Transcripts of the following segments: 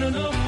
no, no.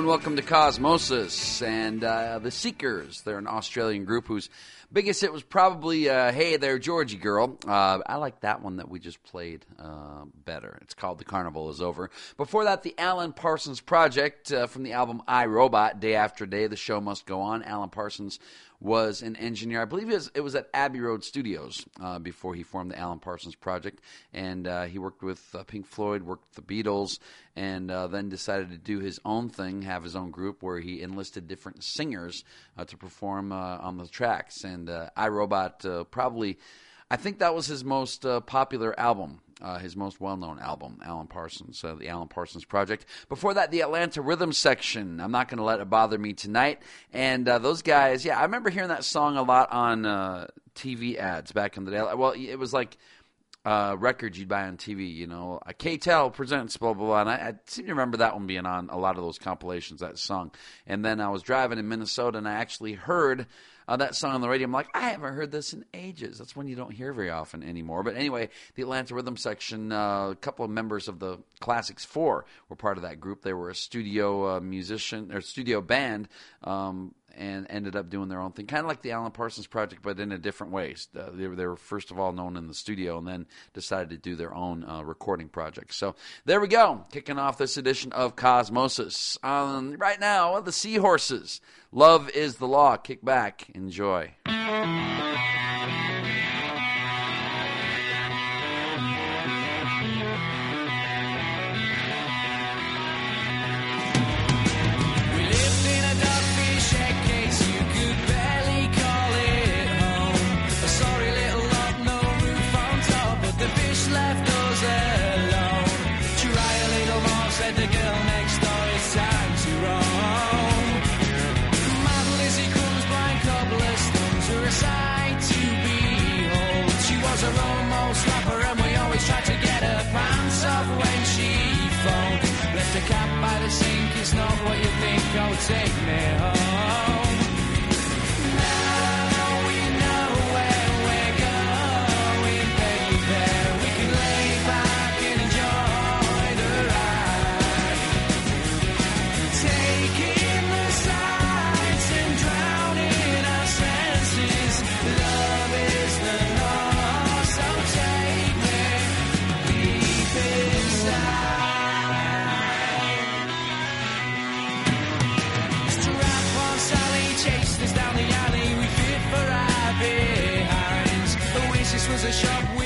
And welcome to Cosmosis and uh, the Seekers. They're an Australian group whose biggest hit was probably uh, "Hey There, Georgy Girl." Uh, I like that one that we just played uh, better. It's called "The Carnival Is Over." Before that, the Alan Parsons Project uh, from the album "I Robot." Day after day, the show must go on. Alan Parsons was an engineer. I believe it was, it was at Abbey Road Studios uh, before he formed the Alan Parsons Project, and uh, he worked with uh, Pink Floyd, worked with the Beatles, and uh, then decided to do his own thing, have his own group where he enlisted different singers uh, to perform uh, on the tracks. And I Robot probably. I think that was his most popular album, uh, his most well known album, Alan Parsons, uh, the Alan Parsons Project. Before that, the Atlanta Rhythm Section. I'm not going to let it bother me tonight. And uh, those guys, yeah, I remember hearing that song a lot on uh, TV ads back in the day. Well, it was like uh, records you'd buy on TV, you know, uh, K-tel presents blah blah blah, and I, I seem to remember that one being on a lot of those compilations. That song, and then I was driving in Minnesota, and I actually heard uh, that song on the radio. I'm like, I haven't heard this in ages. That's one you don't hear very often anymore. But anyway, the Atlanta Rhythm Section, uh, a couple of members of the Classics IV were part of that group. They were a studio uh, musician or studio band. Um, and ended up doing their own thing, kind of like the Alan Parsons Project, but in a different way. Uh, they, were, they were first of all known in the studio, and then decided to do their own uh, recording project. So there we go, kicking off this edition of Cosmosis. Um, right now, the Seahorses. Love is the law. Kick back, enjoy. A shop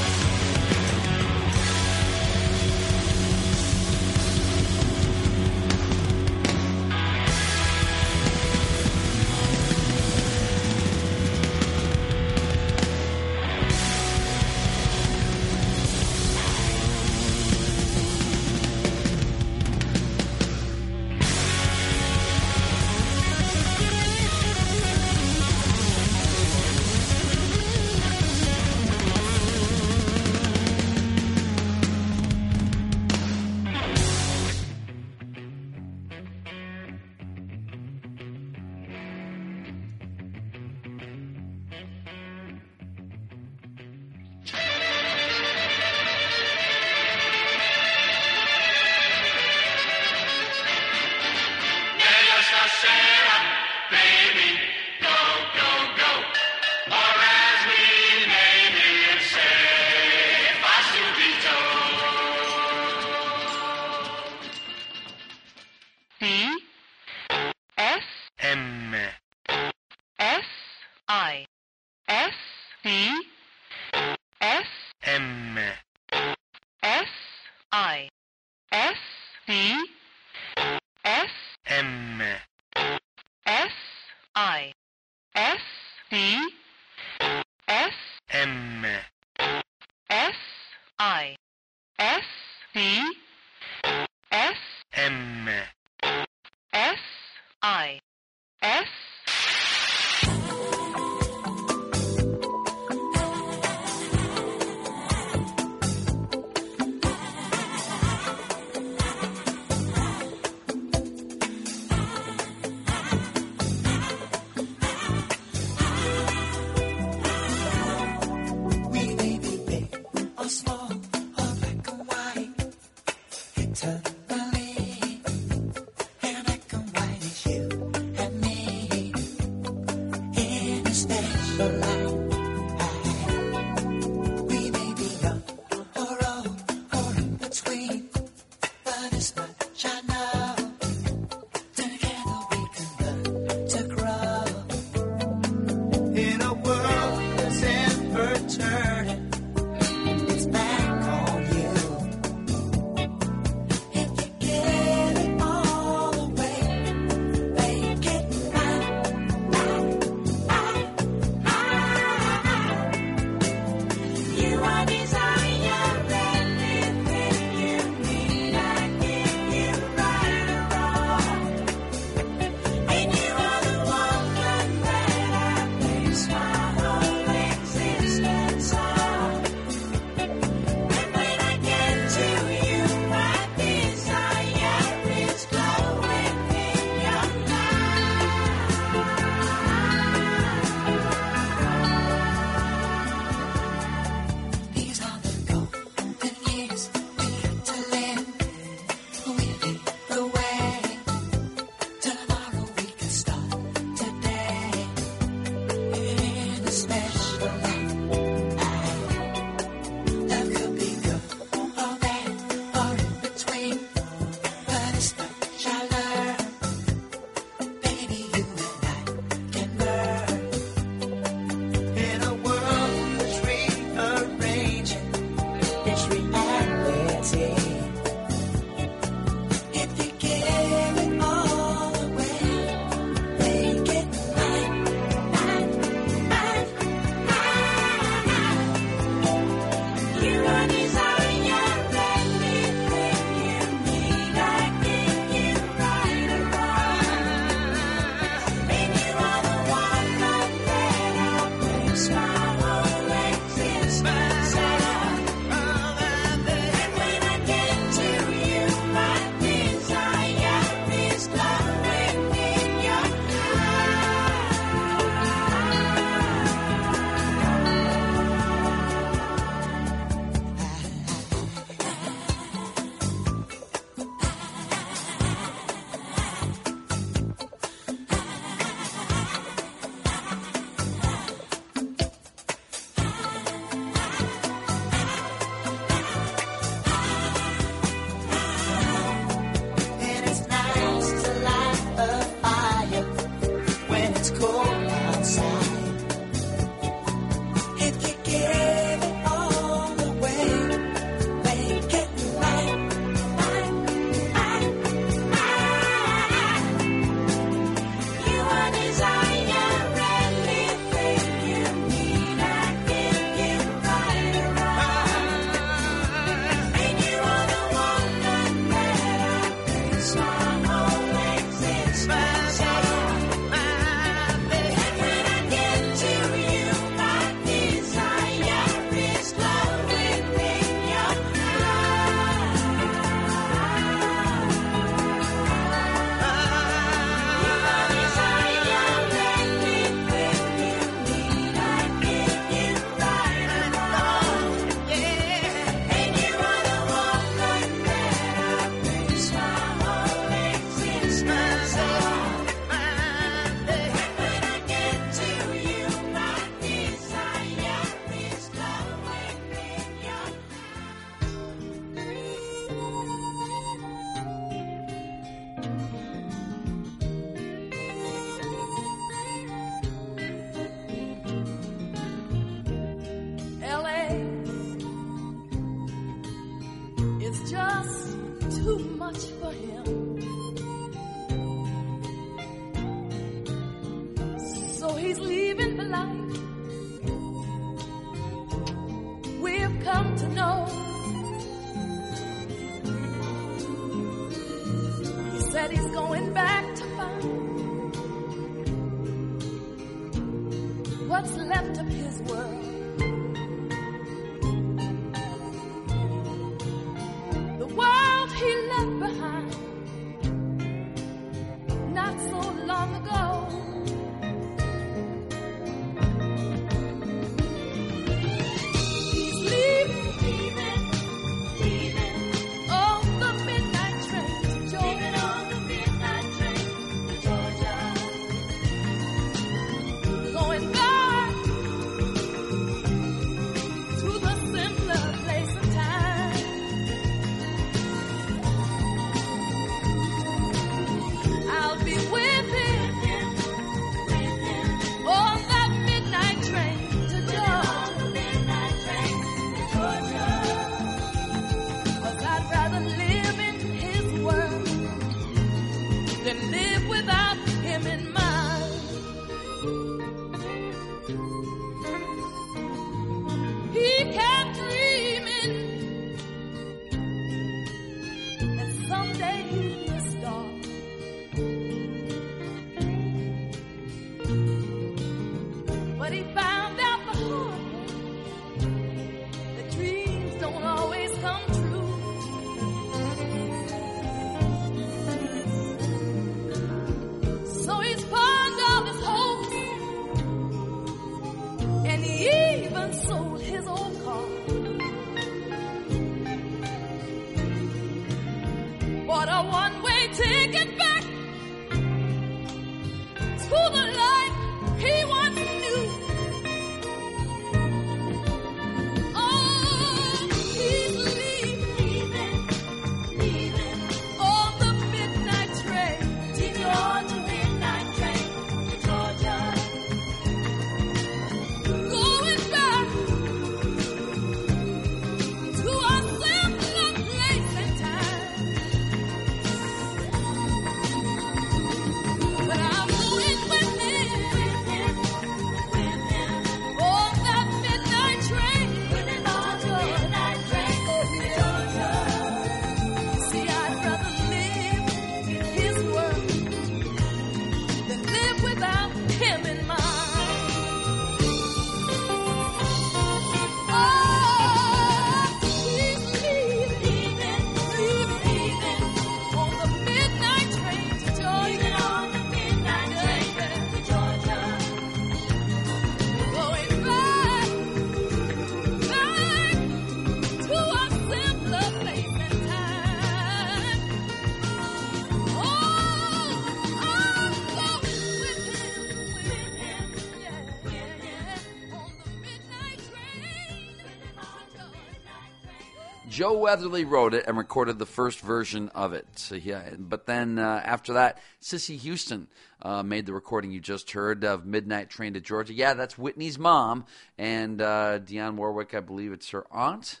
Joe Weatherly wrote it and recorded the first version of it. So, yeah, but then uh, after that, Cissy Houston uh, made the recording you just heard of Midnight Train to Georgia. Yeah, that's Whitney's mom, and uh, Dionne Warwick, I believe it's her aunt.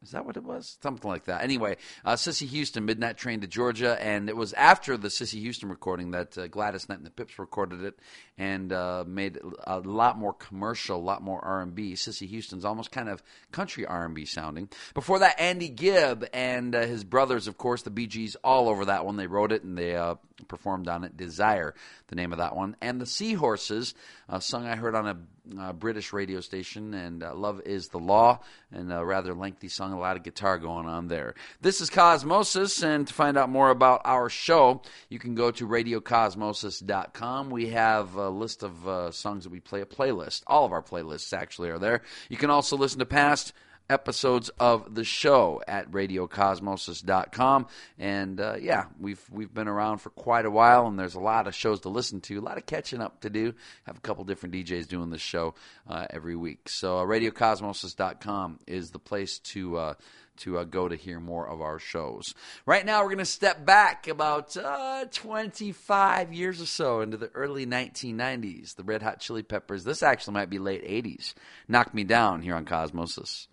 Is that what it was? Something like that. Anyway, uh, Cissy Houston, Midnight Train to Georgia, and it was after the Cissy Houston recording that uh, Gladys Knight and the Pips recorded it and uh, made a lot more commercial, a lot more R&B. Cissy Houston's almost kind of country R&B sounding. Before that, Andy Gibb and uh, his brothers, of course, the Bee Gees, all over that one. They wrote it and they uh, performed on it. Desire, the name of that one, and the Seahorses, a song I heard on a British radio station, and uh, Love is the Law, and a rather lengthy song, a lot of guitar going on there. This is Cosmosis, and to find out more about our show, you can go to radiocosmosis.com. We have a list of uh, songs that we play, a playlist. All of our playlists actually are there. You can also listen to past episodes of the show at radiocosmosis.com and uh, yeah we've we've been around for quite a while and there's a lot of shows to listen to a lot of catching up to do have a couple different DJs doing this show uh, every week so uh, radiocosmosis.com is the place to uh, to uh, go to hear more of our shows. Right now, we're going to step back about uh, 25 years or so into the early 1990s. The Red Hot Chili Peppers. This actually might be late 80s. Knock Me Down here on Cosmosis.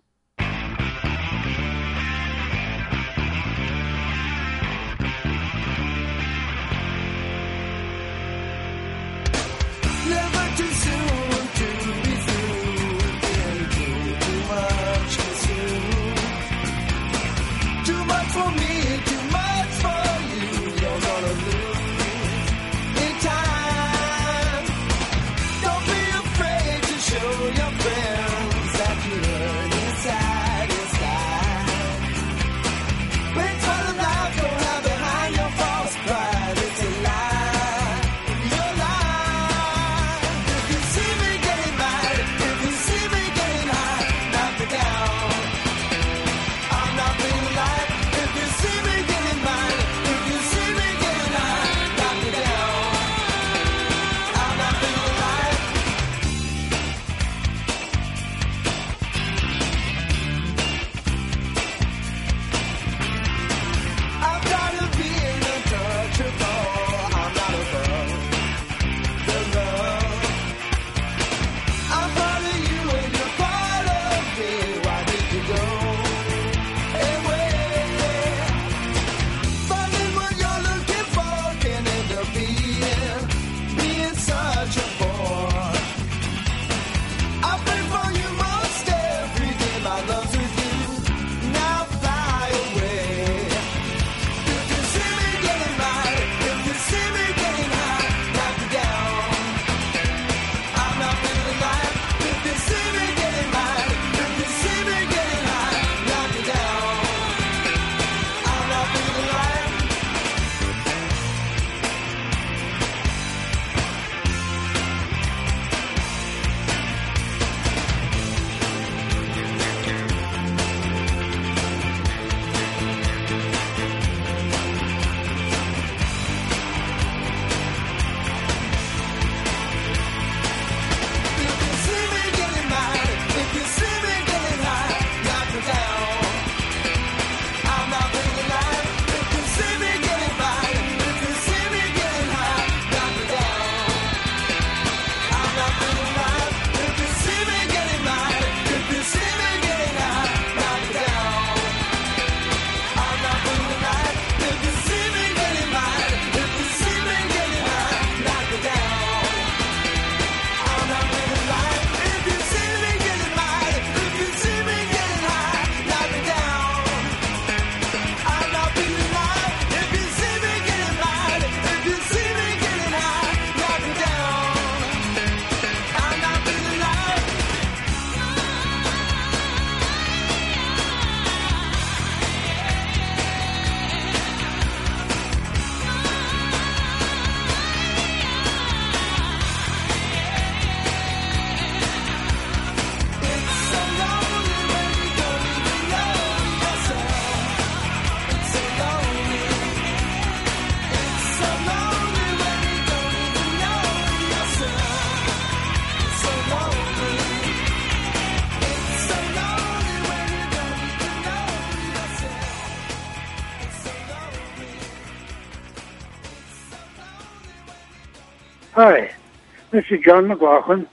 This is John McLaughlin,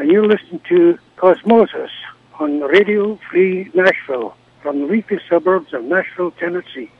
and you're listening to Cosmosis on Radio Free Nashville from the leafy suburbs of Nashville, Tennessee.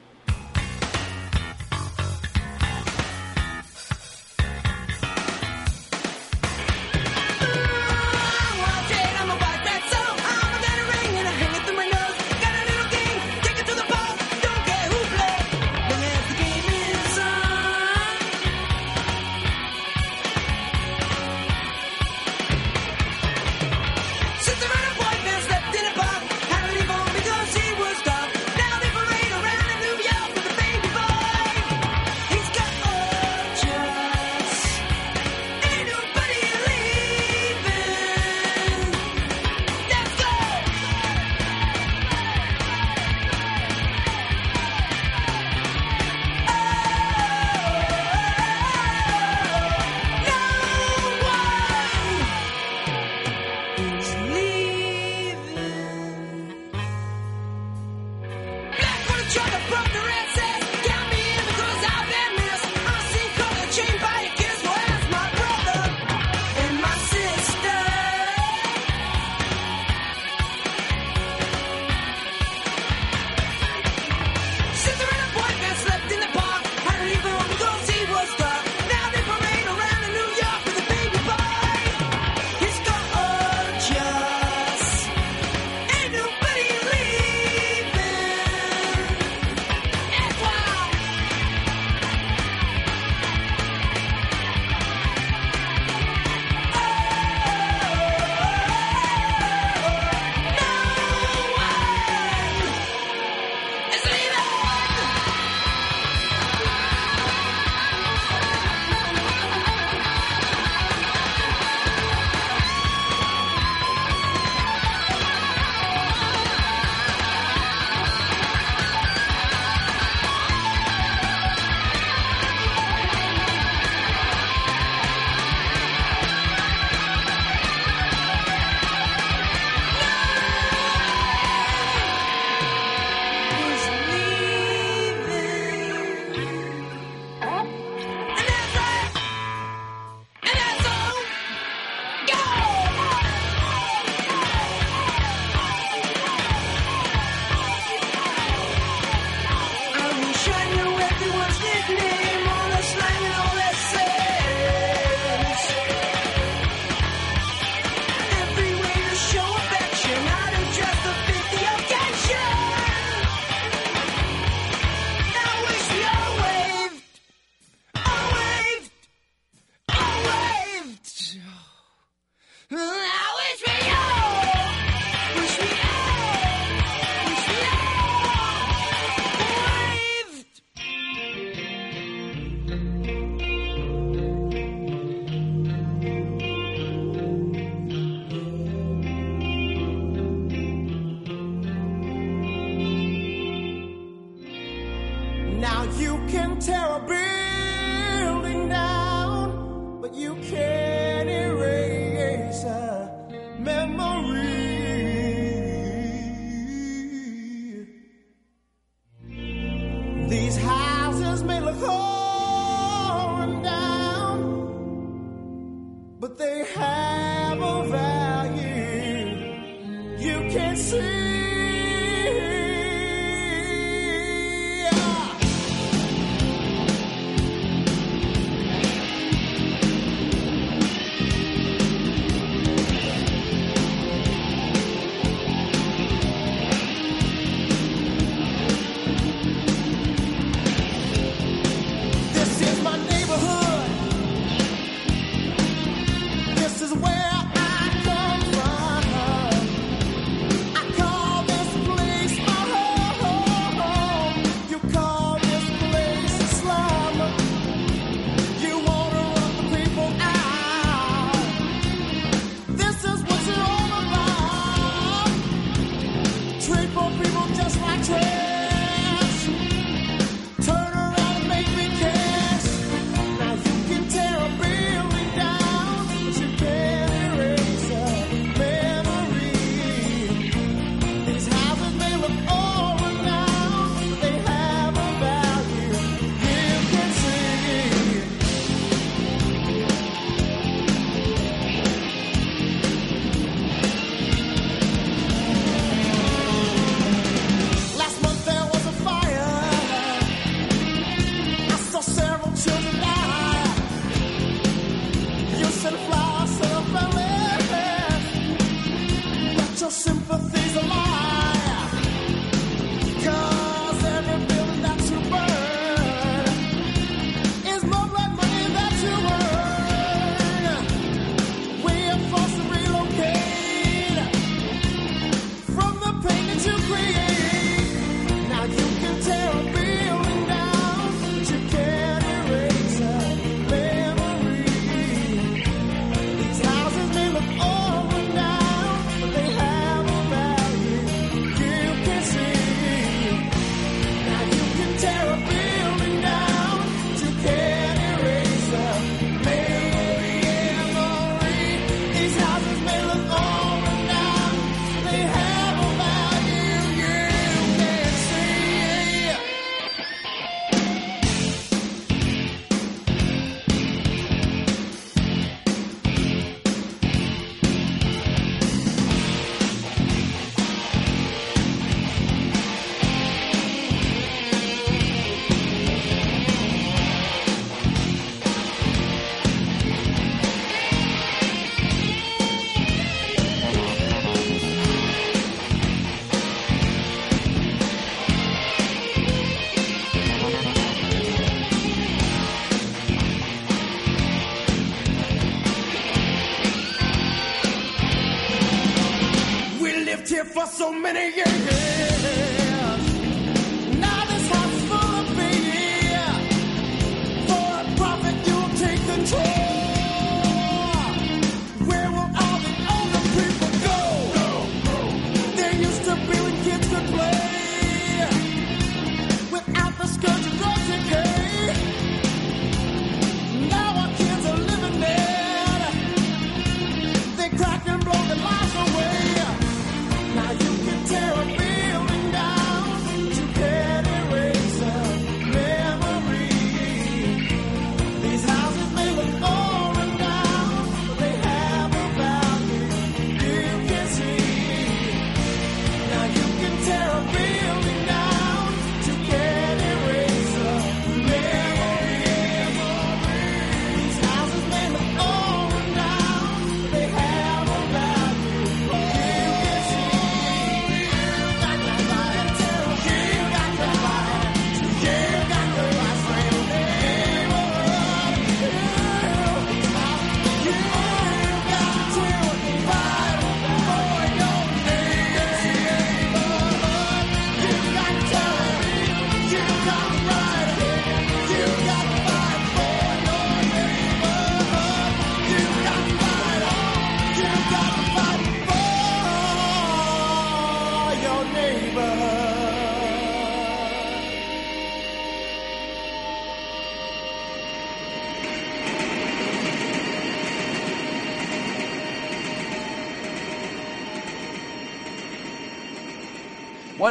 Many years.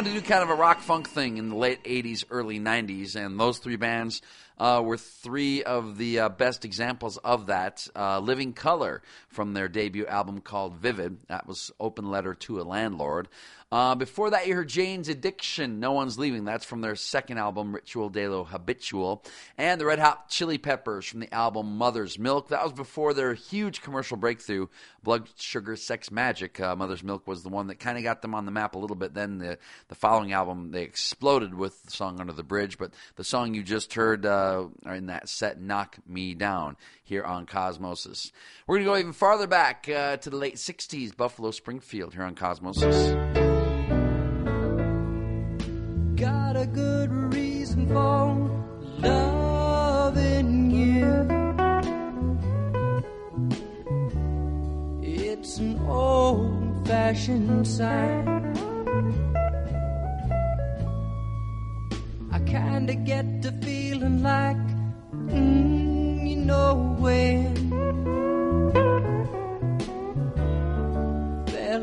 Wanted to do kind of a rock funk thing in the late 80s, early 90s, and those three bands uh, were three of the uh, best examples of that. Uh, Living Colour from their debut album called Vivid, that was Open Letter to a Landlord. Uh, before that, you heard Jane's Addiction, No One's Leaving. That's from their second album, Ritual de lo Habitual. And the Red Hot Chili Peppers from the album Mother's Milk. That was before their huge commercial breakthrough, Blood Sugar Sex Magik. Uh, Mother's Milk was the one that kind of got them on the map a little bit. Then the, the following album, they exploded with the song Under the Bridge. But the song you just heard uh, in that set, Knock Me Down, here on Cosmosis. We're going to go even farther back uh, to the late 60s, Buffalo Springfield, here on Cosmosis.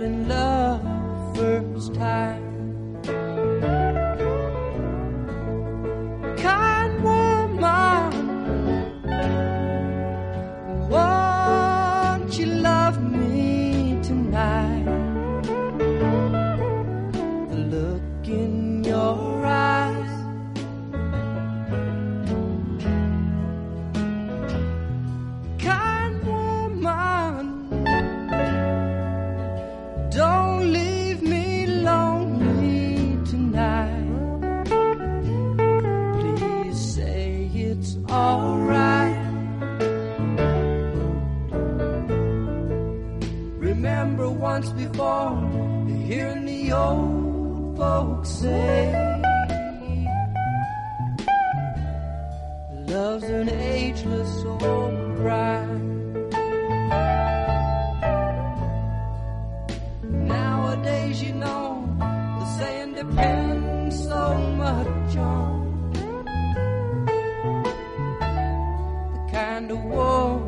In love first time. Once before, hearing the old folks say, Love's an ageless old bride. Nowadays, you know, the saying depends so much on the kind of woman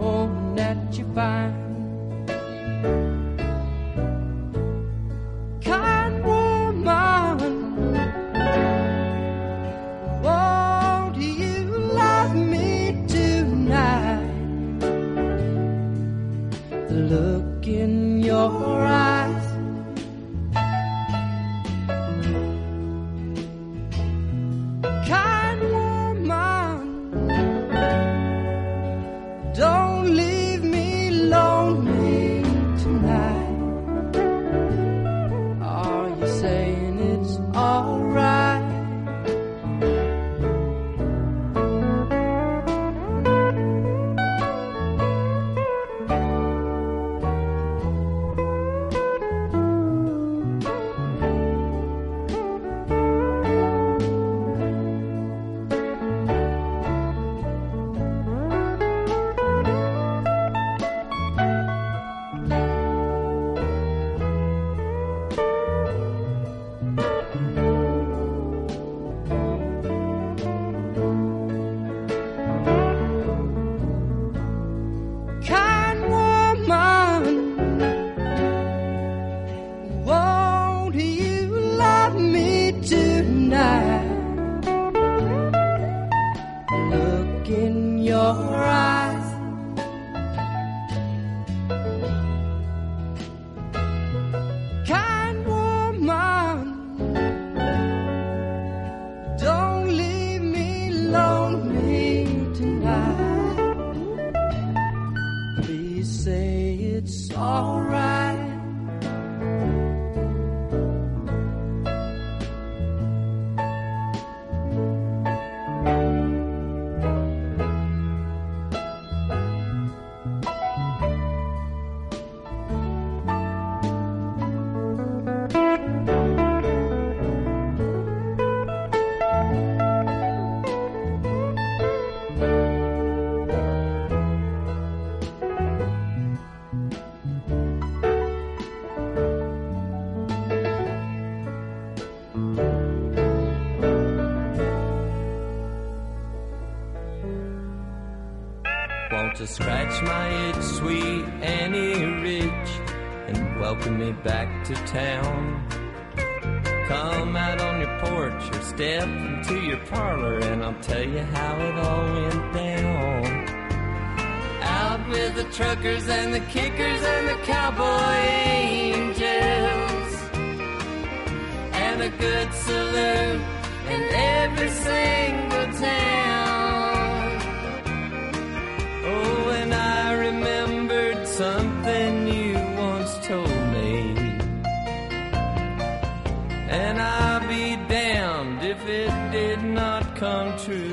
sweet Annie Rich, and welcome me back to town. Come out on your porch or step into your parlor, and I'll tell you how it all went down. Out with the truckers and the kickers and the cowboy angels, and a good saloon in every single town. Come true.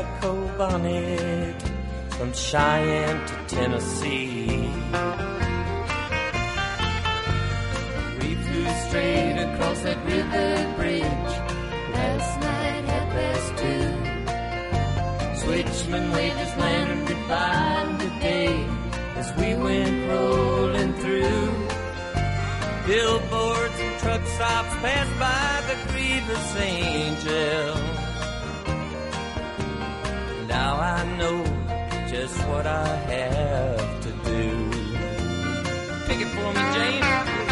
Calico bonnet from Cheyenne to Tennessee. We flew straight across that river bridge last night at past two. Switchman waved his lantern goodbye today as we went rolling through. Billboards and truck stops passed by the grievous angel. Now I know just what I have to do. Pick it for me, James.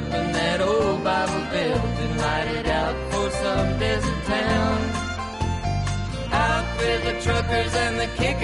About unbuckling that old Bible belt and light it out for some desert town. Out with the truckers and the kickers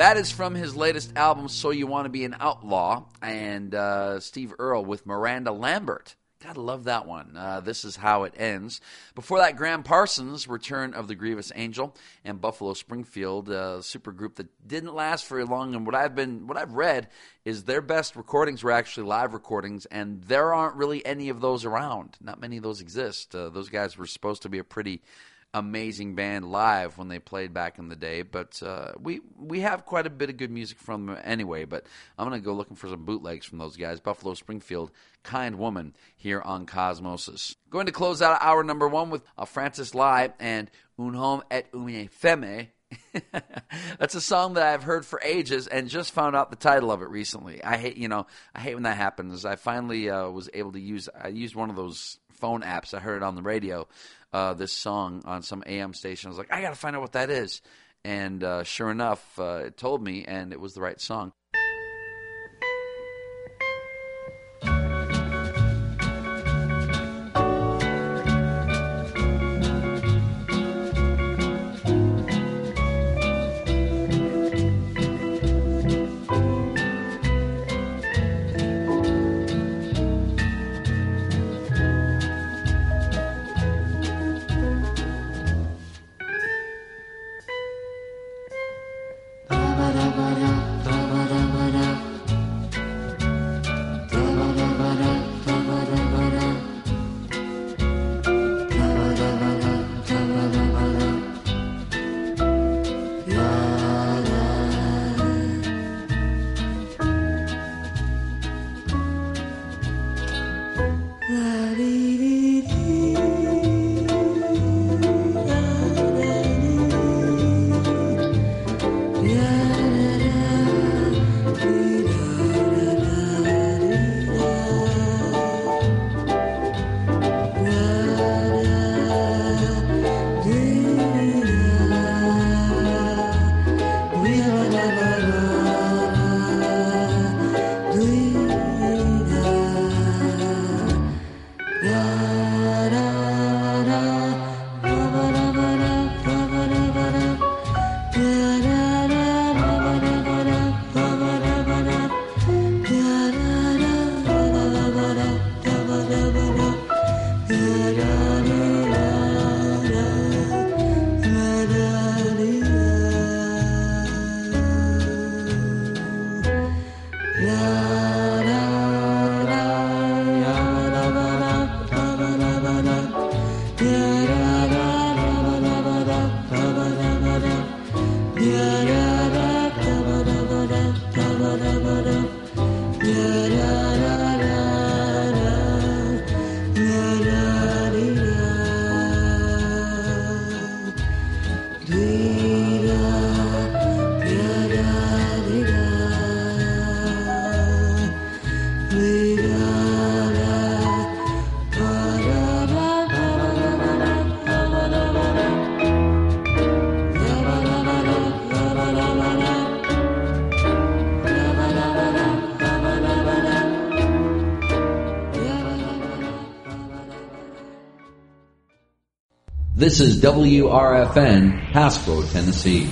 That is from his latest album, So You Want to Be an Outlaw, and uh, Steve Earle with Miranda Lambert. Gotta love that one. Uh, this is how it ends. Before that, Gram Parsons, Return of the Grievous Angel, and Buffalo Springfield, a super group that didn't last very long. And what I've been, what I've read is their best recordings were actually live recordings, and there aren't really any of those around. Not many of those exist. Uh, those guys were supposed to be a pretty amazing band live when they played back in the day. But uh, we we have quite a bit of good music from them anyway. But I'm gonna go looking for some bootlegs from those guys. Buffalo Springfield, Kind Woman here on Cosmosis. Going to close out hour number one with uh, Francis Lai and Un Homme et Une Femme. That's a song that I've heard for ages and just found out the title of it recently. I hate, you know, I hate when that happens. I finally uh, was able to use. I used one of those phone apps. I heard it on the radio. Uh, this song on some AM station. I was like, I got to find out what that is. And uh, sure enough, uh, it told me, and it was the right song. This is WRFN, Pasquo, Tennessee.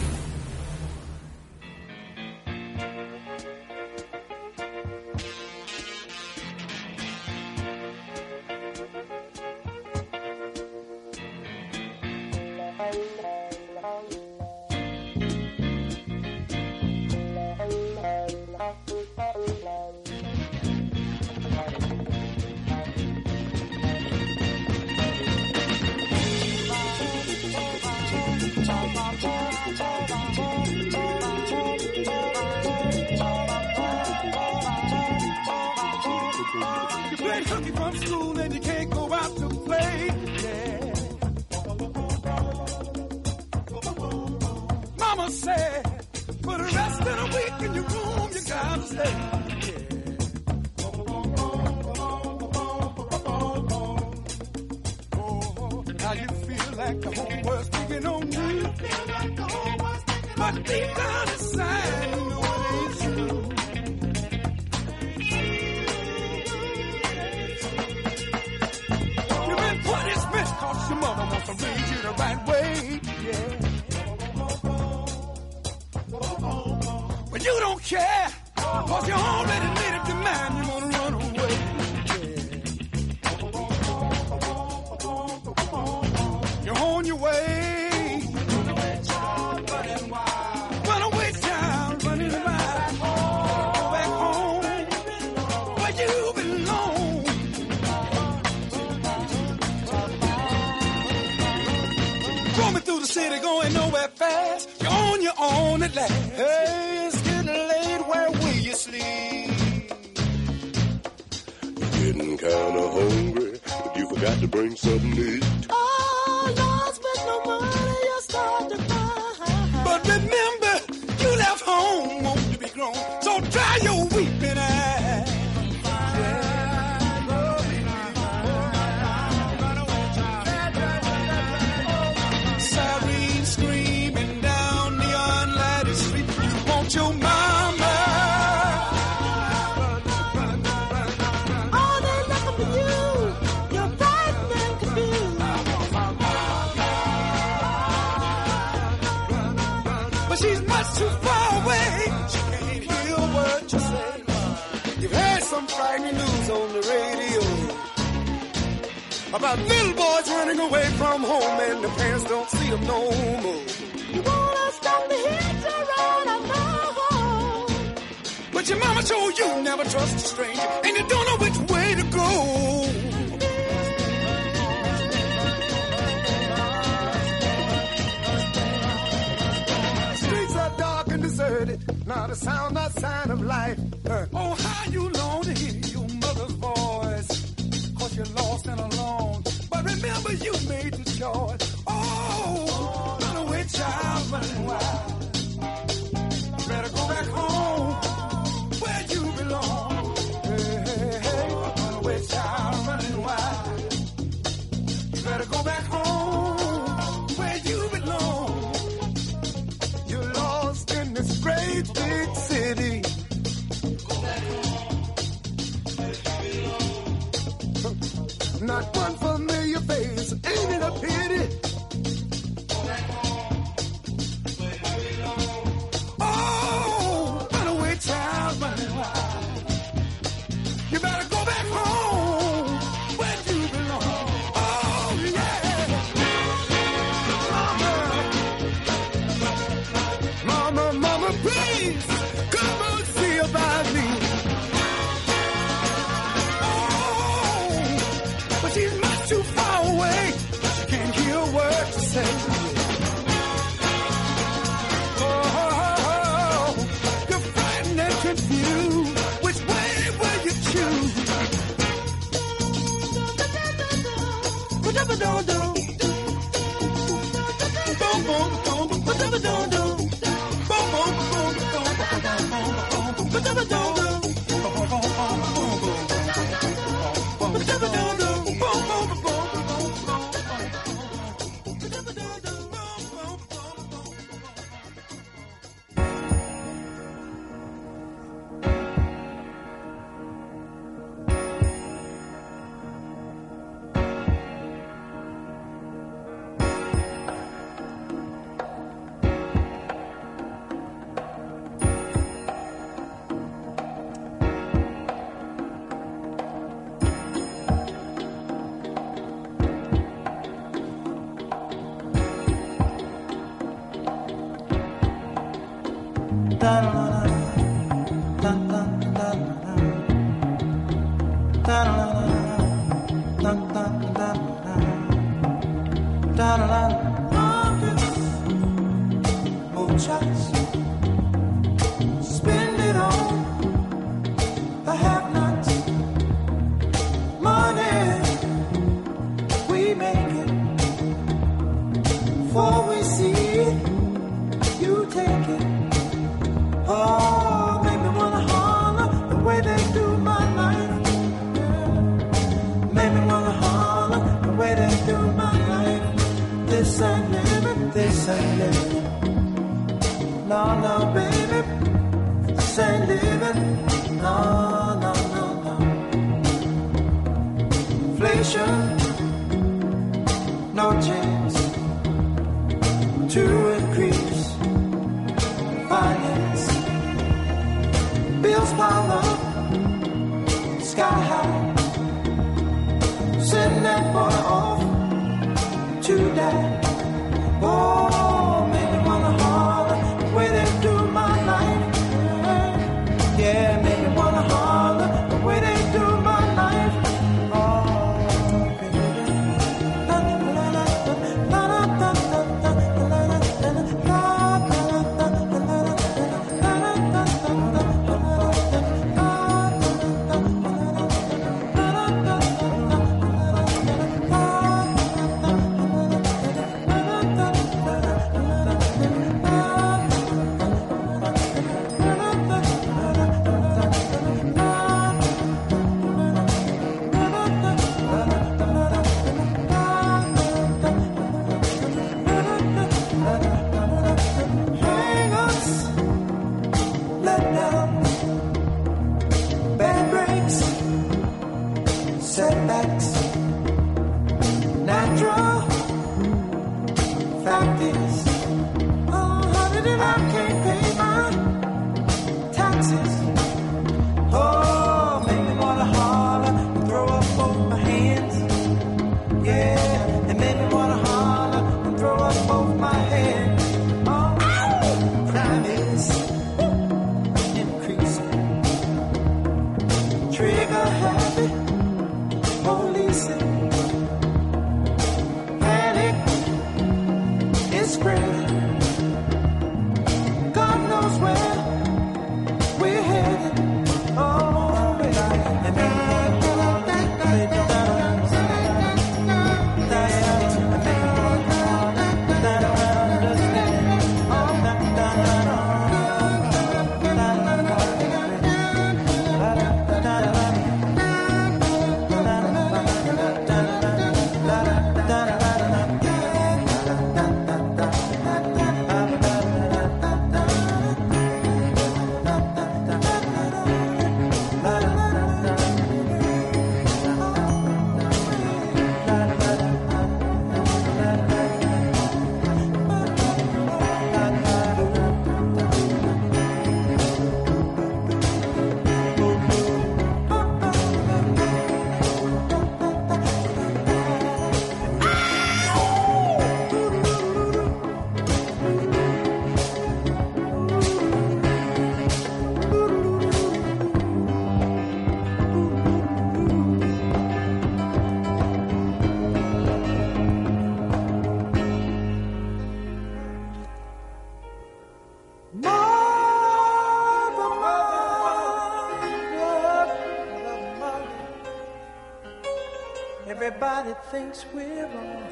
thinks we're wrong.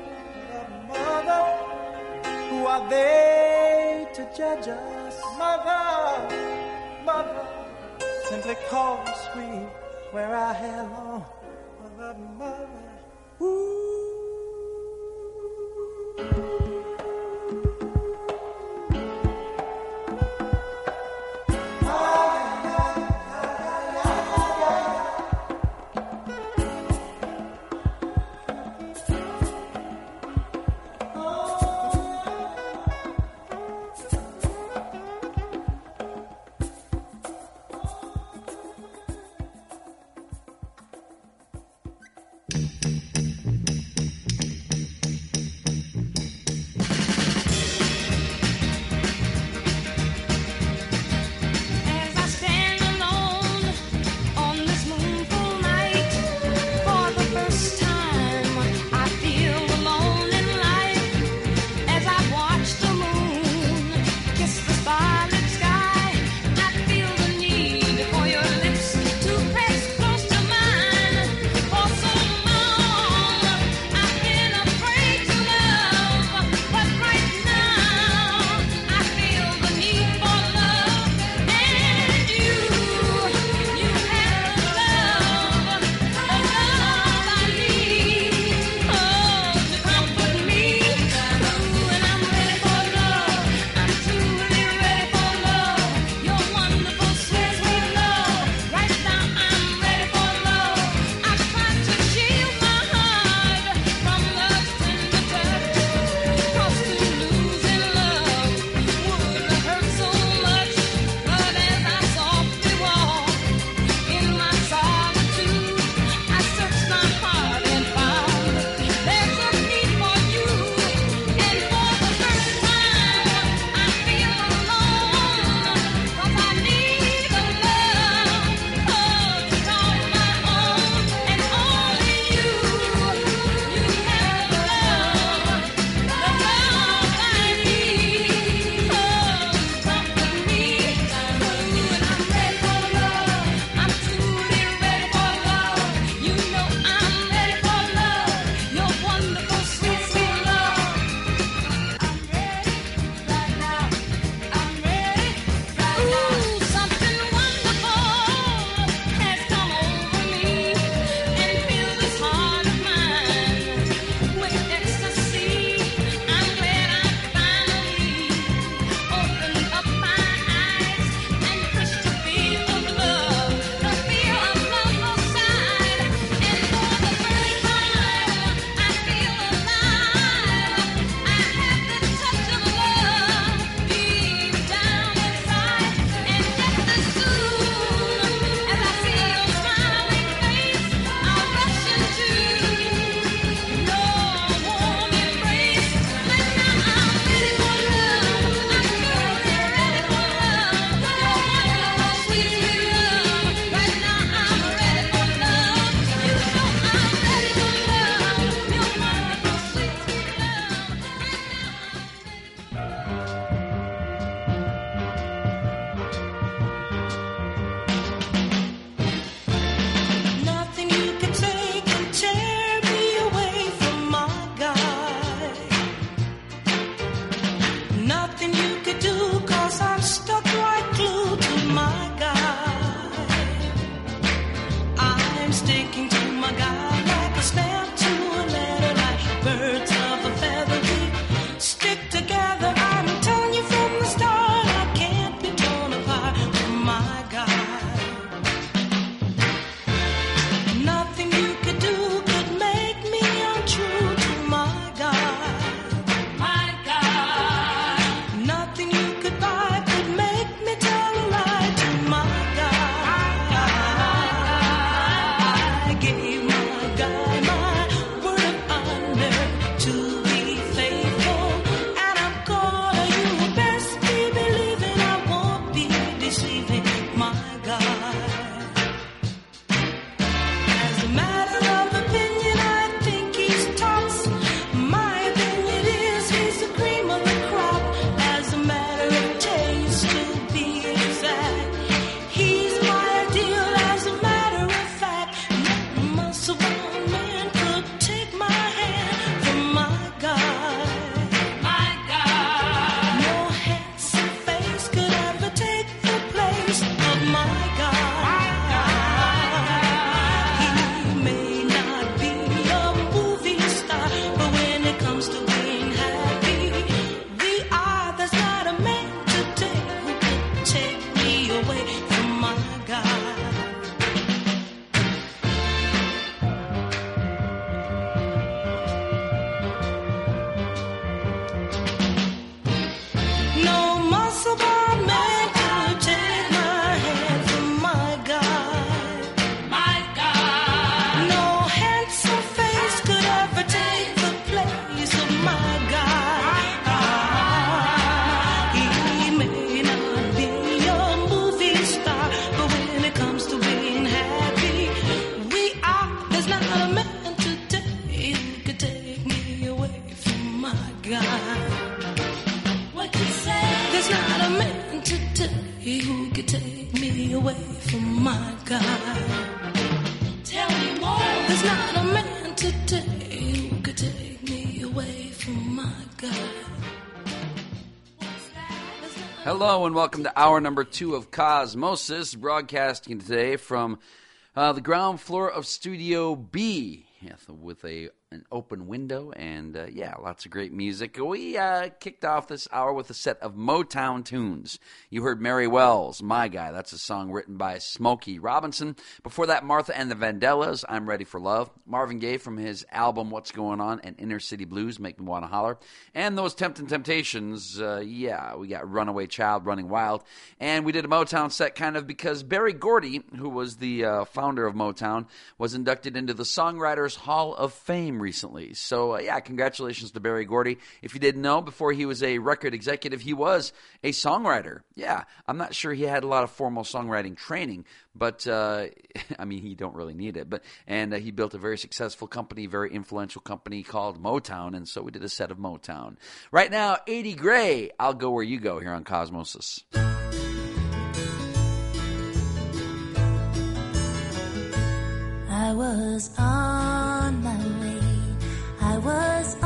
But mother, who are they to judge us? Welcome to hour number two of Cosmosis, broadcasting today from uh, the ground floor of Studio B, with a open window and uh, yeah, lots of great music. We uh, kicked off this hour with a set of Motown tunes. You heard Mary Wells, "My Guy." That's a song written by Smokey Robinson. Before that, Martha and the Vandellas, "I'm Ready for Love." Marvin Gaye from his album "What's Going On" and "Inner City Blues" make me want to holler. And those Tempting Temptations, uh, yeah, we got "Runaway Child," "Running Wild," and we did a Motown set kind of because Berry Gordy, who was the uh, founder of Motown, was inducted into the Songwriters Hall of Fame recently. So, uh, yeah, congratulations to Berry Gordy. If you didn't know, before he was a record executive, he was a songwriter. Yeah, I'm not sure he had a lot of formal songwriting training, but uh, I mean, he don't really need it. But and uh, he built a very successful company, very influential company called Motown, and so we did a set of Motown. Right now, 80 Gray, I'll go where you go here on Cosmosis. I was on was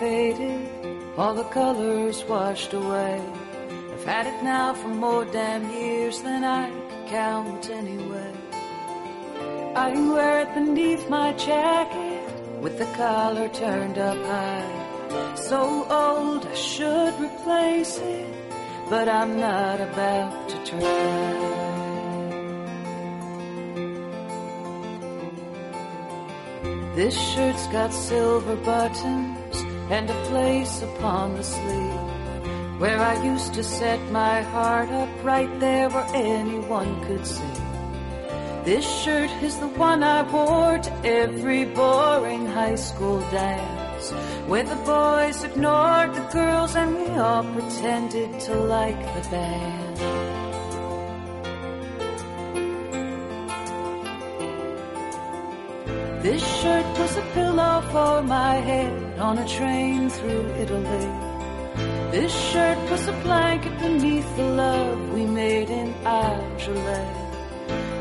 faded, all the colors washed away. I've had it now for more damn years than I could count anyway. I wear it beneath my jacket with the collar turned up high. So old I should replace it, but I'm not about to try. This shirt's got silver buttons and a place upon the sleeve where I used to set my heart up right there where anyone could see. This shirt is the one I wore to every boring high school dance where the boys ignored the girls and we all pretended to like the band. This shirt was a pillow for my head on a train through Italy. This shirt was a blanket beneath the love we made in Algeria.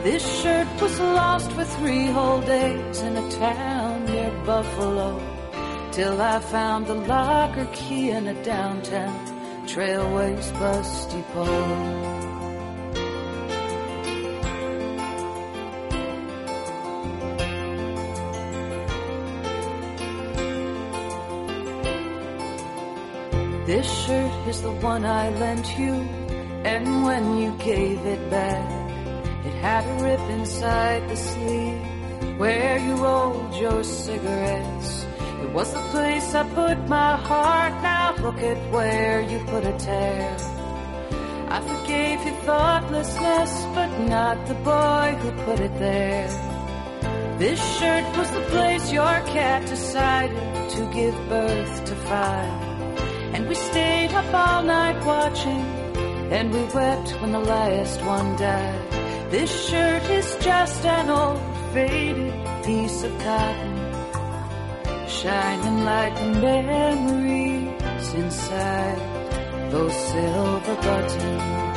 This shirt was lost for three whole days in a town near Buffalo. Till I found the locker key in a downtown trailways bus depot. This shirt is the one I lent you, and when you gave it back, it had a rip inside the sleeve where you rolled your cigarettes. It was the place I put my heart. Now look at where you put a tear. I forgave your thoughtlessness, but not the boy who put it there. This shirt was the place your cat decided to give birth to five. And we stayed up all night watching, and we wept when the last one died. This shirt is just an old faded piece of cotton, shining like the memories inside those silver buttons.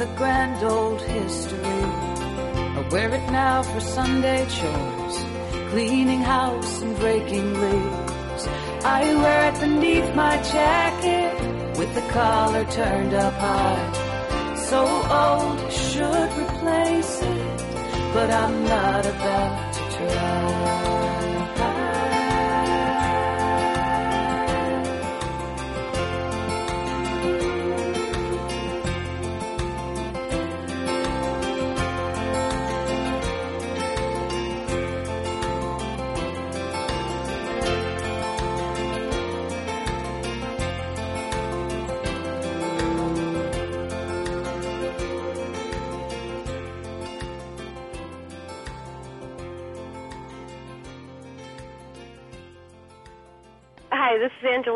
A grand old history. I wear it now for Sunday chores, cleaning house and breaking leaves. I wear it beneath my jacket with the collar turned up high. So old should replace it, but I'm not about to try.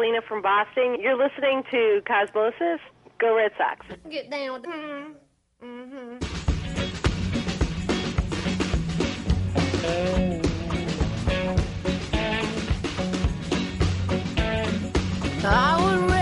Selena from Boston. You're listening to Cosmosis. Go Red Sox. Get down. Mm-hmm. Mm-hmm. I would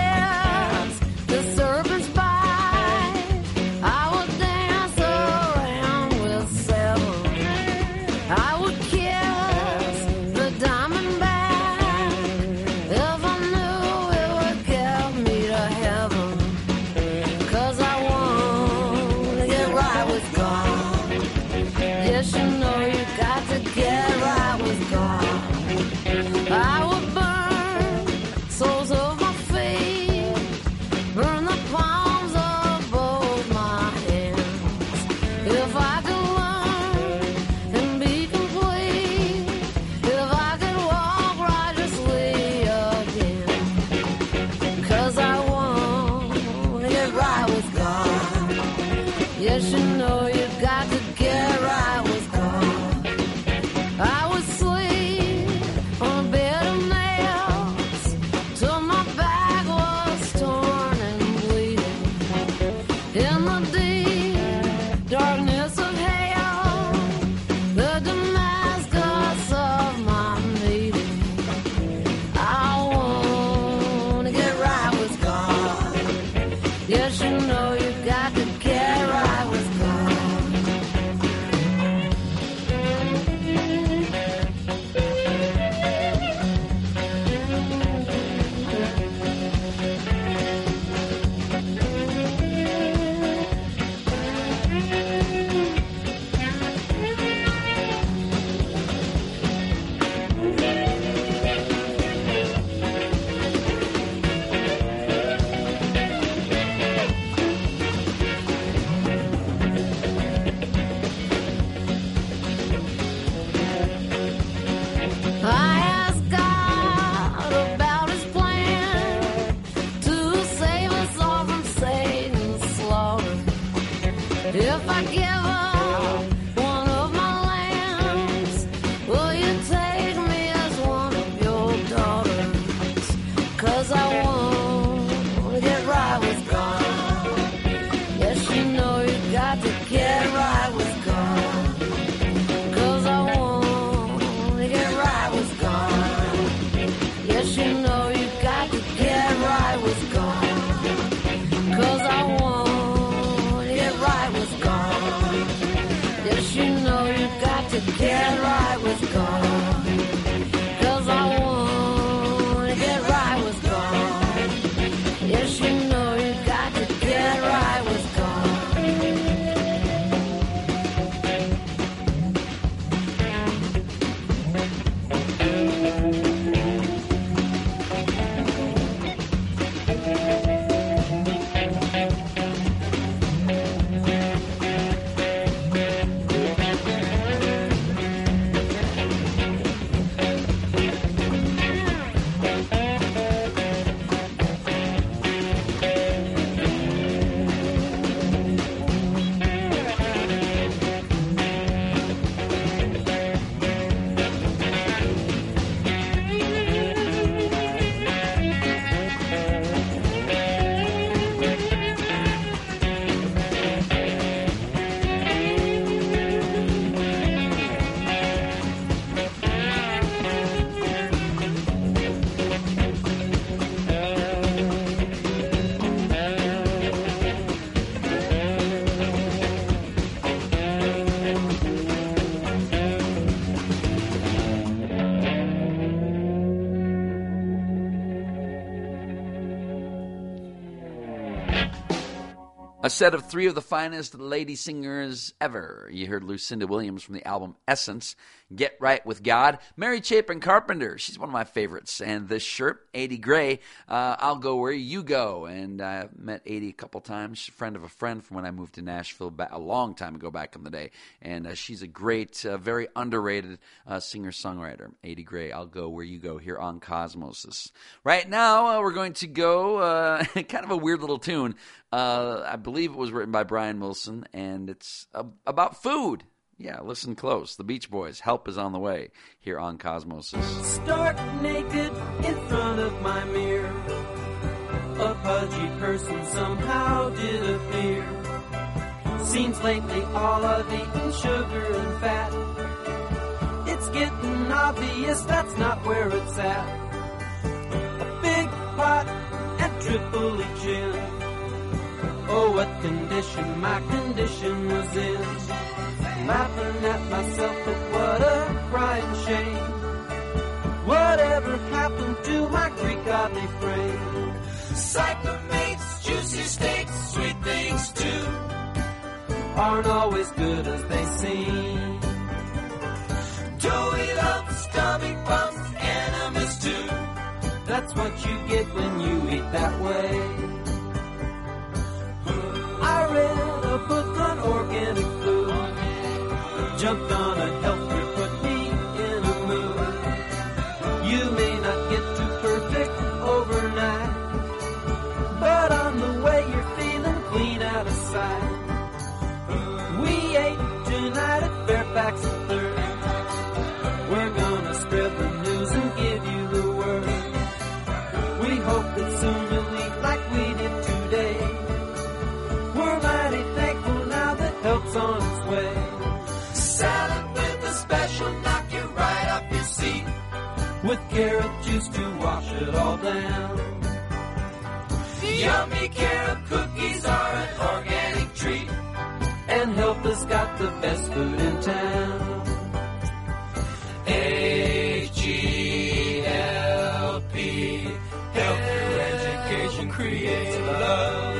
set of three of the finest lady singers ever. You heard Lucinda Williams from the album Essence, Get Right with God. Mary Chapin Carpenter, she's one of my favorites. And this shirt, 80 Gray, uh, I'll Go Where You Go. And I met 80 a couple times. She's a friend of a friend from when I moved to Nashville a long time ago back in the day. And uh, she's a great, uh, very underrated uh, singer songwriter. 80 Gray, I'll Go Where You Go here on Cosmosis. Right now, uh, we're going to go uh, kind of a weird little tune. Uh, I believe it was written by Brian Wilson, and it's about food. Yeah, listen close. The Beach Boys, Help is on the Way, here on Cosmosis. Stark naked in front of my mirror. A pudgy person somehow did appear. Seems lately all I've eaten sugar and fat. It's getting obvious that's not where it's at. A big pot and triple gin. Oh, what condition my condition was in. Laughing at myself, but what a crying shame. Whatever happened to my Greek godly frame? Cyclamates, juicy steaks, sweet things too, aren't always good as they seem. Doughy lumps, stomach bumps, enemies too. That's what you get when you eat that way. I read a book on organic food. Jumped on a With carrot juice to wash it all down. Yummy carrot cookies are an organic treat. And Help has got the best food in town. H-E-L-P Help your education create love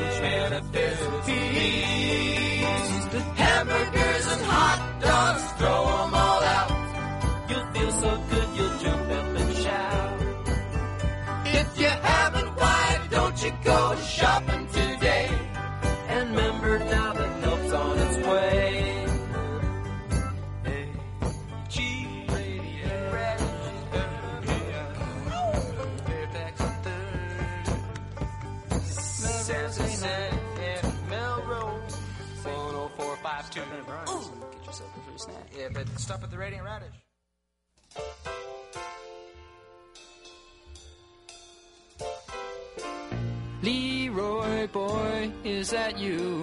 Stop at the Radiant Radish. Leroy boy, is that you?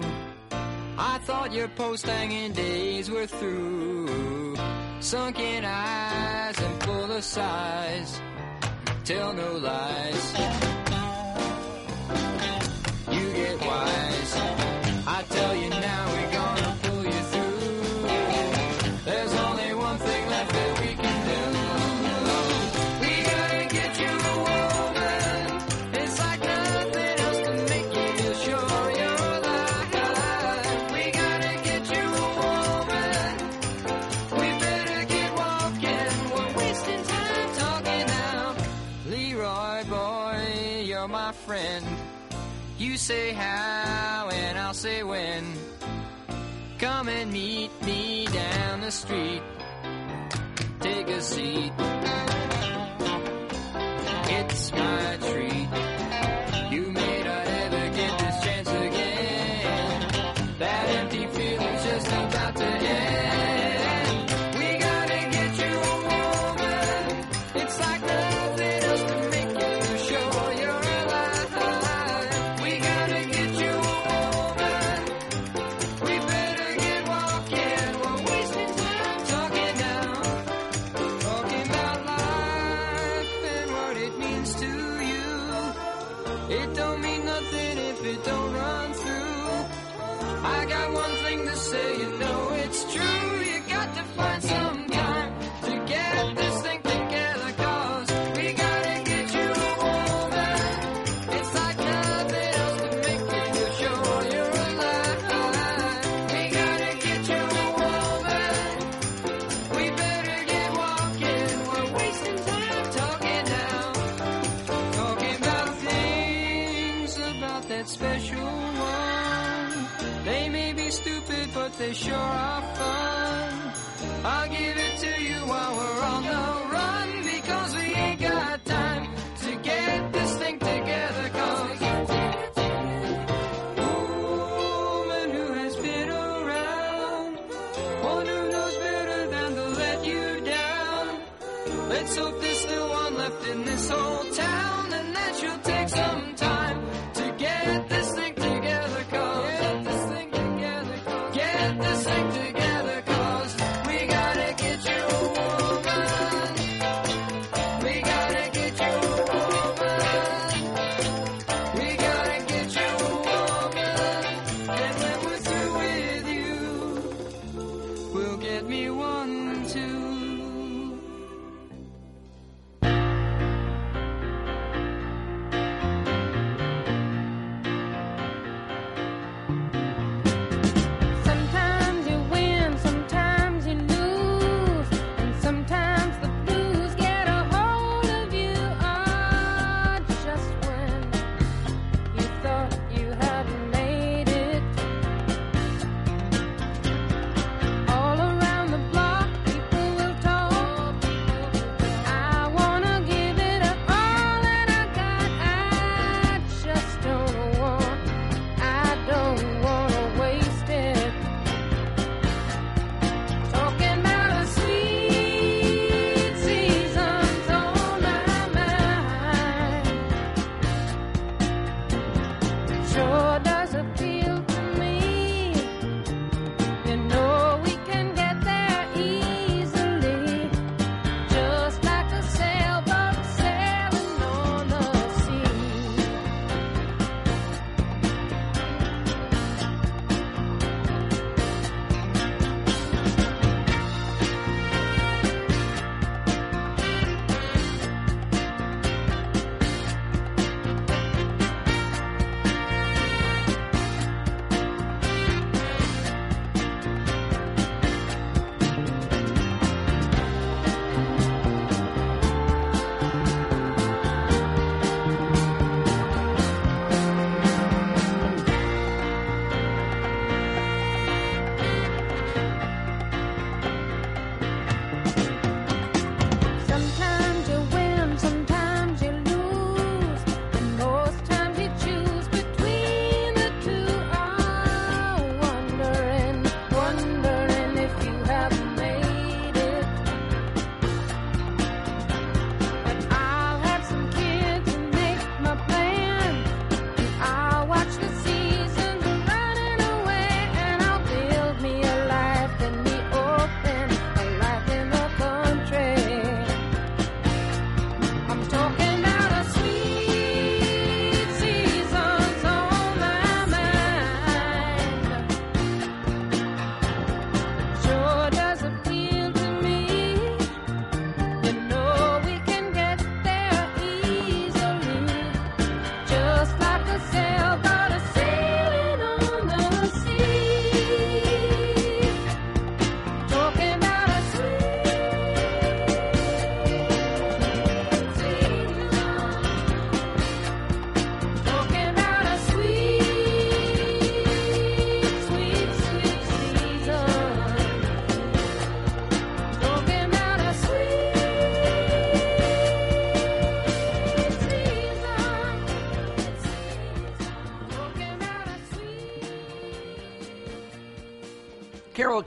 I thought your post hanging days were through. Sunken eyes and full of sighs. Tell no lies. You get wise. I tell you now say when. Come and meet me down the street. Take a seat. It's my treat. But they sure are fun. I'll give it to you while we're on the run because we ain't got time to get this thing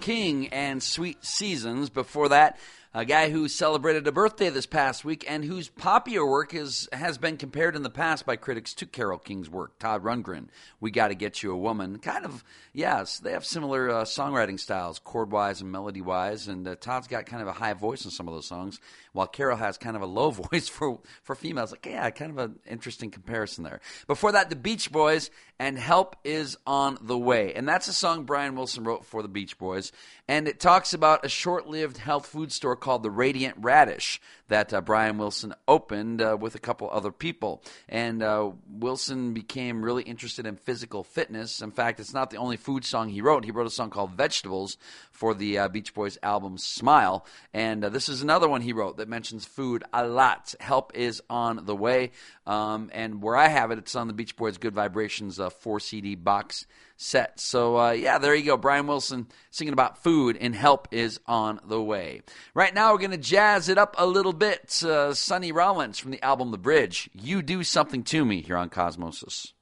King and Sweet Seasons. Before that, a guy who celebrated a birthday this past week and whose popular work is, has been compared in the past by critics to Carole King's work. Todd Rundgren, We Gotta Get You a Woman. Kind of, yes, they have similar uh, songwriting styles, chord wise and melody wise. And uh, Todd's got kind of a high voice in some of those songs, while Carole has kind of a low voice for, for females. Like, yeah, kind of an interesting comparison there. Before that, the Beach Boys and Help is on the Way. And that's a song Brian Wilson wrote for the Beach Boys. And it talks about a short lived health food store called the Radiant Radish that uh, Brian Wilson opened uh, with a couple other people. And uh, Wilson became really interested in physical fitness. In fact, it's not the only food song he wrote. He wrote a song called Vegetables for the uh, Beach Boys album Smile. And uh, this is another one he wrote that mentions food a lot. Help is on the way. Um, and where I have it, it's on the Beach Boys Good Vibrations uh, 4 CD box set. So, uh, yeah, there you go. Brian Wilson singing about food, and help is on the way. Right now, we're going to jazz it up a little bit. Uh, Sonny Rollins from the album The Bridge. You do something to me here on Cosmosis.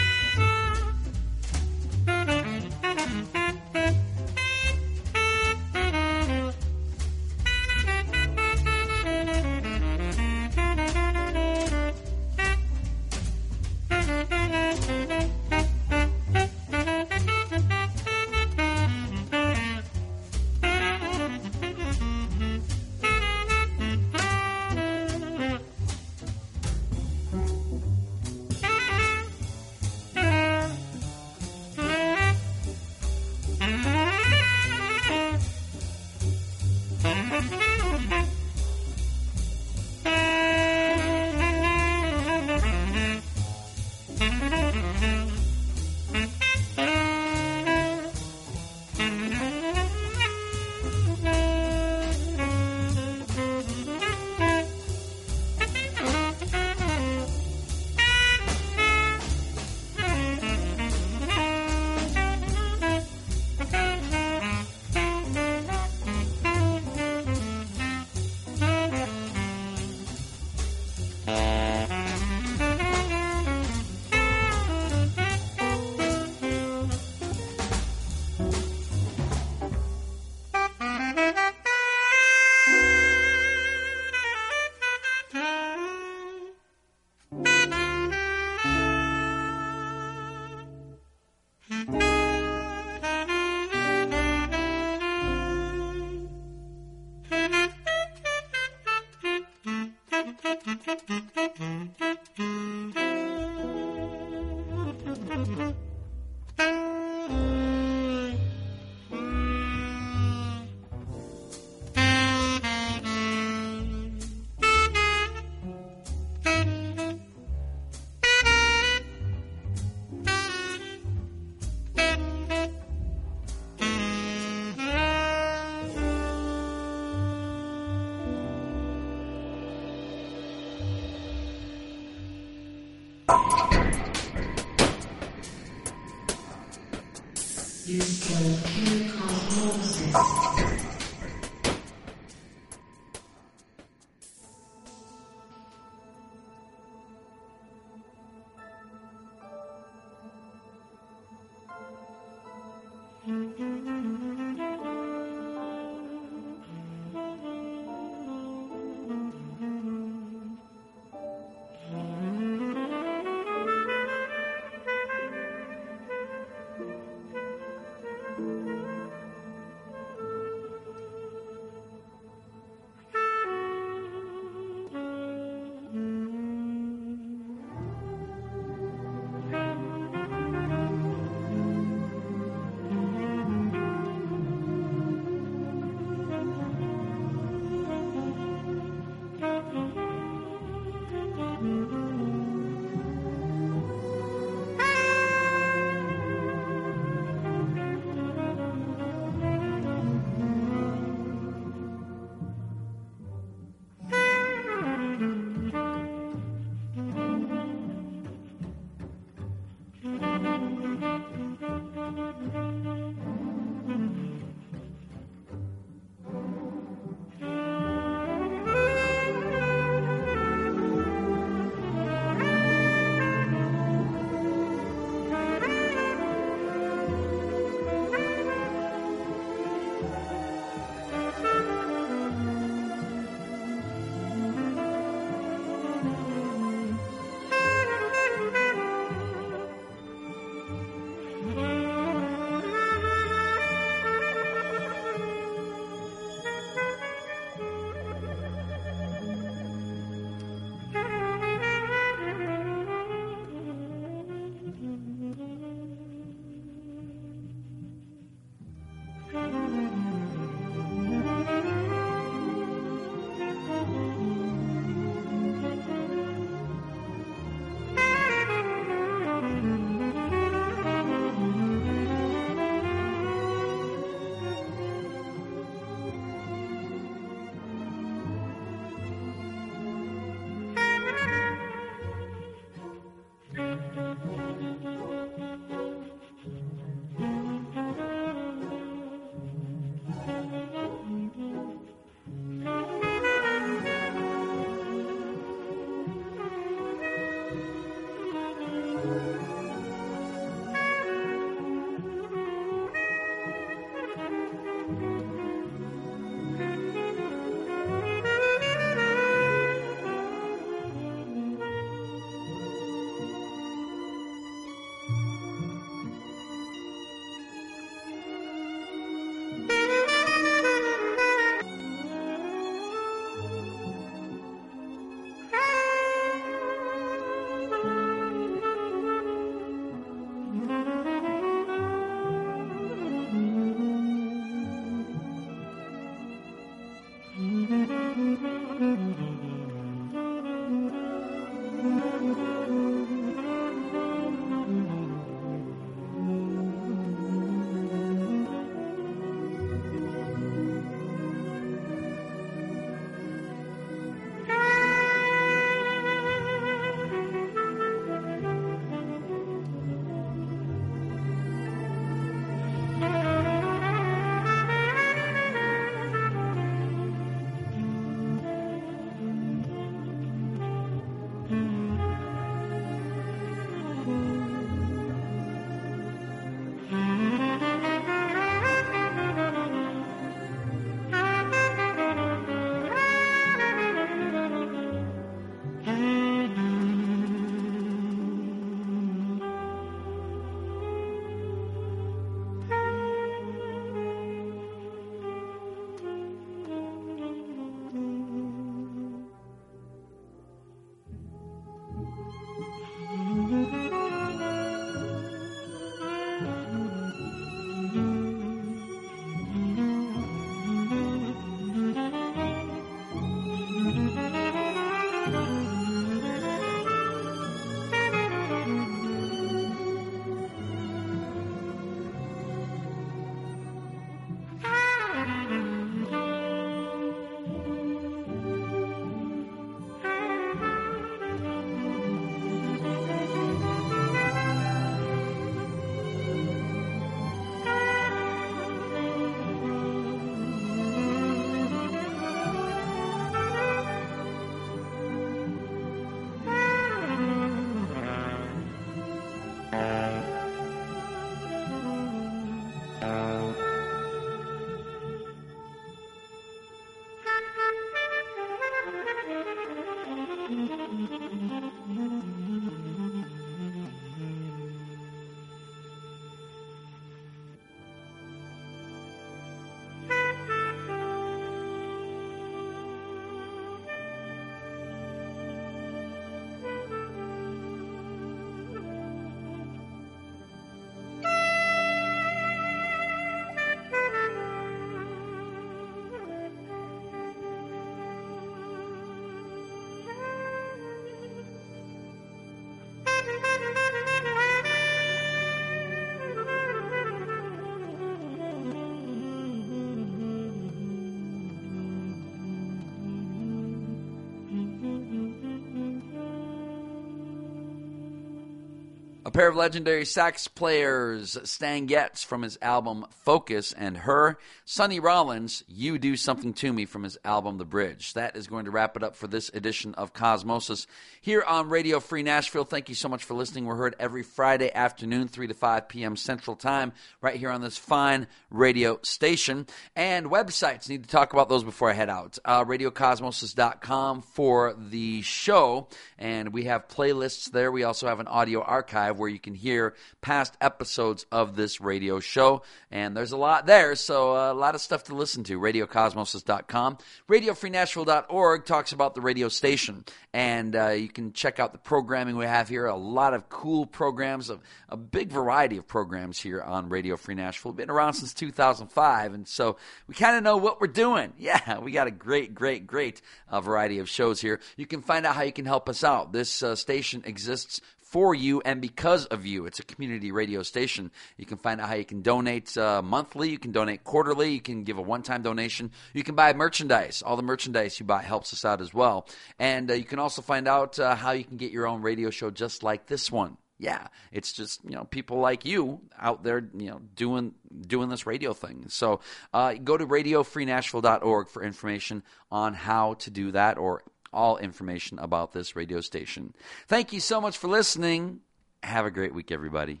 Pair of legendary sax players, Stan Getz from his album Focus, and her, Sonny Rollins, You Do Something to Me from his album The Bridge. That is going to wrap it up for this edition of Cosmosis here on Radio Free Nashville. Thank you so much for listening. We're heard every Friday afternoon, 3 to 5 p.m. Central Time, right here on this fine radio station. And websites, need to talk about those before I head out. Uh, RadioCosmosis.com for the show, and we have playlists there. We also have an audio archive where you can hear past episodes of this radio show, and there's a lot there, so uh, a lot of stuff to listen to. RadioCosmosis.com. RadioFreeNashville.org talks about the radio station, and uh, you can check out the programming we have here. A lot of cool programs, a, a big variety of programs here on Radio Free Nashville. Been around since 2005, and so we kind of know what we're doing. Yeah, we got a great, great, great uh, variety of shows here. You can find out how you can help us out. This uh, station exists for you and because of you. It's a community radio station. You can find out how you can donate uh, monthly, you can donate quarterly, you can give a one time donation, you can buy merchandise. All the merchandise you buy helps us out as well. And uh, you can also find out uh, how you can get your own radio show just like this one. Yeah, it's just you know people like you out there you know doing doing this radio thing. So uh, go to radiofreenashville.org for information on how to do that or all information about this radio station. Thank you so much for listening. Have a great week, everybody.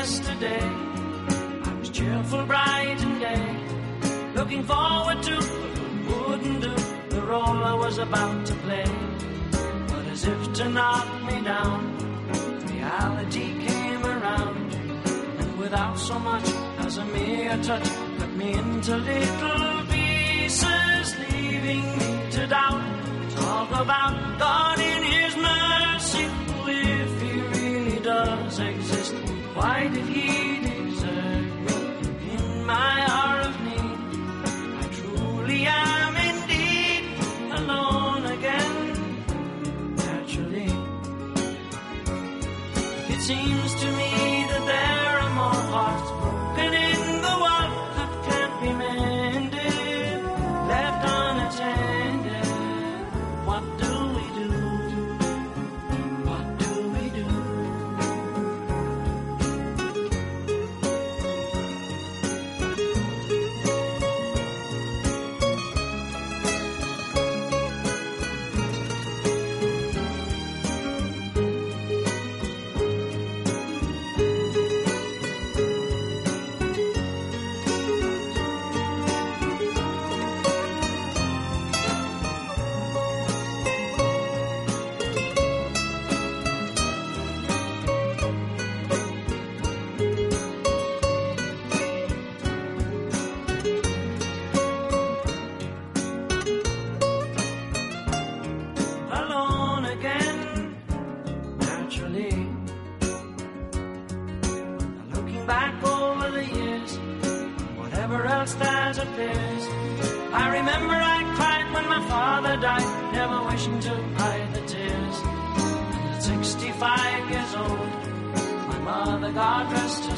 Yesterday I was cheerful, bright and gay, looking forward to what wouldn't do the role I was about to play. But as if to knock me down, reality came around, and without so much as a mere touch, cut me into little pieces, leaving me to doubt. Talk about God in His mercy, if He really does exist. Why did He desert me in my hour of need? I truly am indeed alone again, naturally. It seems to me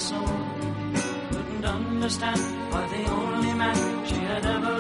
soul, couldn't understand why the only man she had ever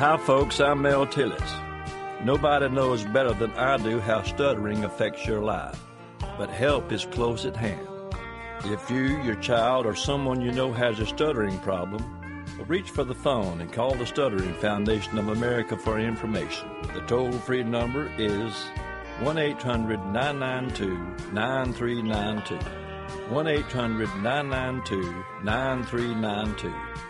Hi, folks. I'm Mel Tillis. Nobody knows better than I do how stuttering affects your life, but help is close at hand. If you, your child, or someone you know has a stuttering problem, reach for the phone and call the Stuttering Foundation of America for information. The toll free number is 1 800 992 9392. 1 800 992 9392.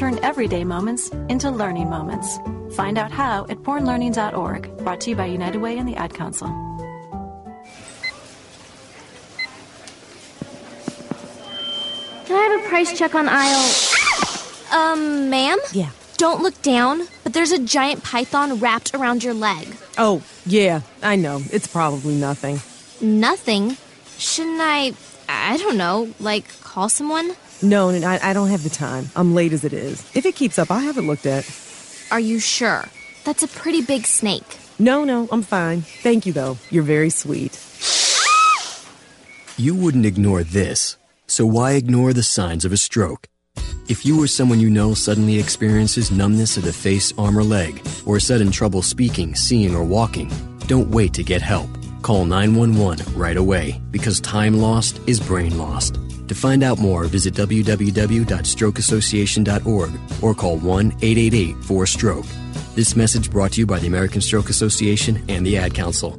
Turn everyday moments into learning moments. Find out how at bornlearning.org, brought to you by United Way and the Ad Council. Can I have a price check on aisle? Um, ma'am? Yeah. Don't look down, but there's a giant python wrapped around your leg. Oh, yeah, I know. It's probably nothing. Nothing? Shouldn't I, I don't know, like call someone? No, no, I, I don't have the time. I'm late as it is. If it keeps up, I'll have it looked at. Are you sure? That's a pretty big snake. No, no, I'm fine. Thank you, though. You're very sweet. You wouldn't ignore this, so why ignore the signs of a stroke? If you or someone you know suddenly experiences numbness of the face, arm, or leg, or sudden trouble speaking, seeing, or walking, don't wait to get help. Call 911 right away because time lost is brain lost. To find out more, visit www.strokeassociation.org or call 1 888 4 Stroke. This message brought to you by the American Stroke Association and the Ad Council.